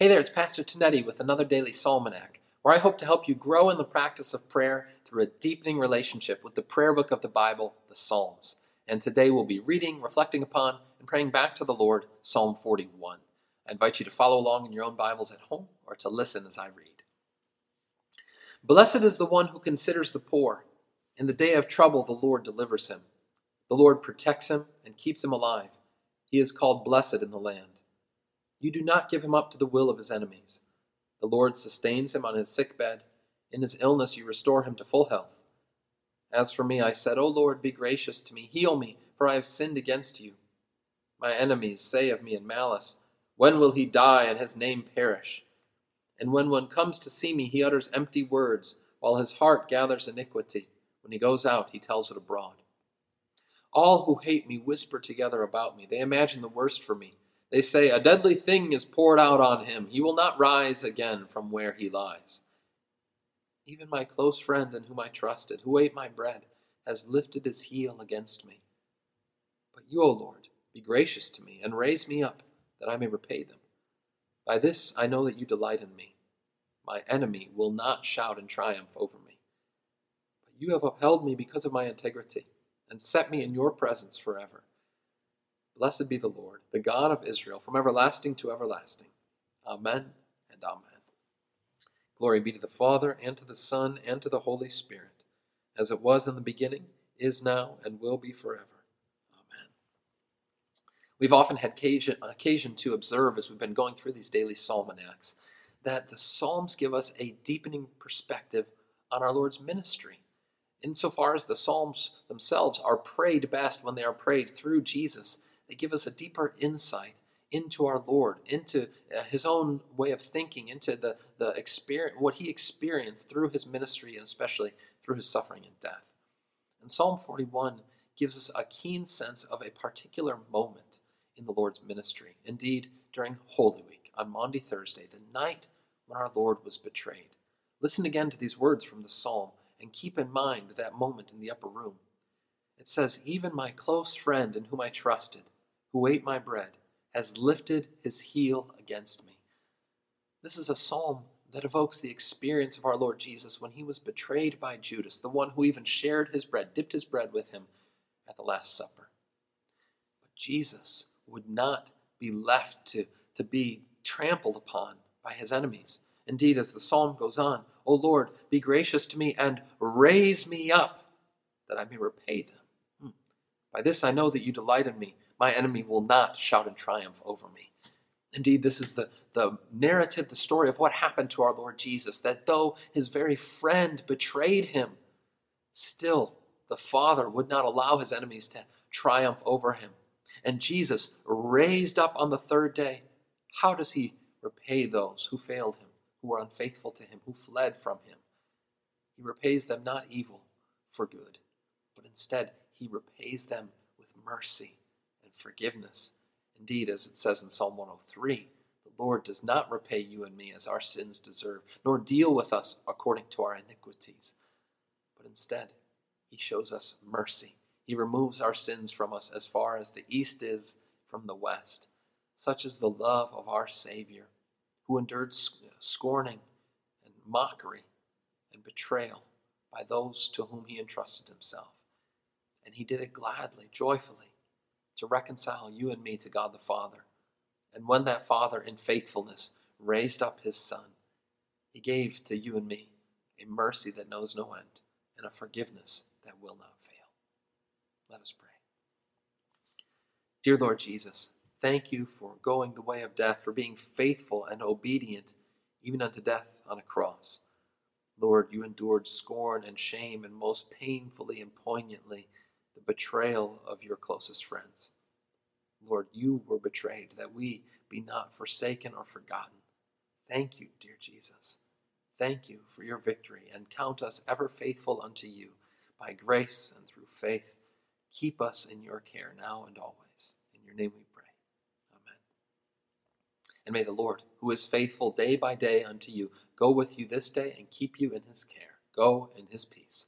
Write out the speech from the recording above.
Hey there, it's Pastor Tanetti with another daily Psalmanac, where I hope to help you grow in the practice of prayer through a deepening relationship with the prayer book of the Bible, the Psalms. And today we'll be reading, reflecting upon, and praying back to the Lord, Psalm 41. I invite you to follow along in your own Bibles at home or to listen as I read. Blessed is the one who considers the poor. In the day of trouble, the Lord delivers him. The Lord protects him and keeps him alive. He is called blessed in the land. You do not give him up to the will of his enemies. The Lord sustains him on his sick bed. In his illness, you restore him to full health. As for me, I said, O Lord, be gracious to me, heal me, for I have sinned against you. My enemies say of me in malice, When will he die and his name perish? And when one comes to see me, he utters empty words, while his heart gathers iniquity. When he goes out, he tells it abroad. All who hate me whisper together about me. They imagine the worst for me. They say, A deadly thing is poured out on him. He will not rise again from where he lies. Even my close friend in whom I trusted, who ate my bread, has lifted his heel against me. But you, O Lord, be gracious to me, and raise me up, that I may repay them. By this I know that you delight in me. My enemy will not shout in triumph over me. But you have upheld me because of my integrity, and set me in your presence forever. Blessed be the Lord, the God of Israel, from everlasting to everlasting. Amen and amen. Glory be to the Father, and to the Son, and to the Holy Spirit, as it was in the beginning, is now, and will be forever. Amen. We've often had occasion, occasion to observe as we've been going through these daily psalmanacs that the Psalms give us a deepening perspective on our Lord's ministry insofar as the Psalms themselves are prayed best when they are prayed through Jesus they give us a deeper insight into our Lord, into uh, his own way of thinking, into the, the experience, what he experienced through his ministry and especially through his suffering and death. And Psalm 41 gives us a keen sense of a particular moment in the Lord's ministry. Indeed, during Holy Week, on Maundy Thursday, the night when our Lord was betrayed. Listen again to these words from the psalm and keep in mind that moment in the upper room. It says, Even my close friend in whom I trusted, who ate my bread, has lifted his heel against me. This is a psalm that evokes the experience of our Lord Jesus when he was betrayed by Judas, the one who even shared his bread, dipped his bread with him at the Last Supper. But Jesus would not be left to, to be trampled upon by his enemies. Indeed, as the psalm goes on, O Lord, be gracious to me and raise me up that I may repay them. Hmm. By this I know that you delight in me my enemy will not shout in triumph over me. Indeed, this is the, the narrative, the story of what happened to our Lord Jesus, that though his very friend betrayed him, still the Father would not allow his enemies to triumph over him. And Jesus, raised up on the third day, how does he repay those who failed him, who were unfaithful to him, who fled from him? He repays them not evil for good, but instead he repays them with mercy and forgiveness. Indeed, as it says in Psalm 103, the Lord does not repay you and me as our sins deserve, nor deal with us according to our iniquities. But instead, he shows us mercy. He removes our sins from us as far as the east is from the west. Such is the love of our Savior, who endured scorning and mockery and betrayal by those to whom he entrusted himself. And he did it gladly, joyfully, to reconcile you and me to God the Father. And when that Father, in faithfulness, raised up his Son, he gave to you and me a mercy that knows no end and a forgiveness that will not fail. Let us pray. Dear Lord Jesus, thank you for going the way of death, for being faithful and obedient even unto death on a cross. Lord, you endured scorn and shame, and most painfully and poignantly, the betrayal of your closest friends. Lord, you were betrayed that we be not forsaken or forgotten. Thank you, dear Jesus. Thank you for your victory, and count us ever faithful unto you. By grace and through faith, keep us in your care now and always. In your name we pray. Amen. And may the Lord, who is faithful day by day unto you, go with you this day and keep you in his care. Go in his peace.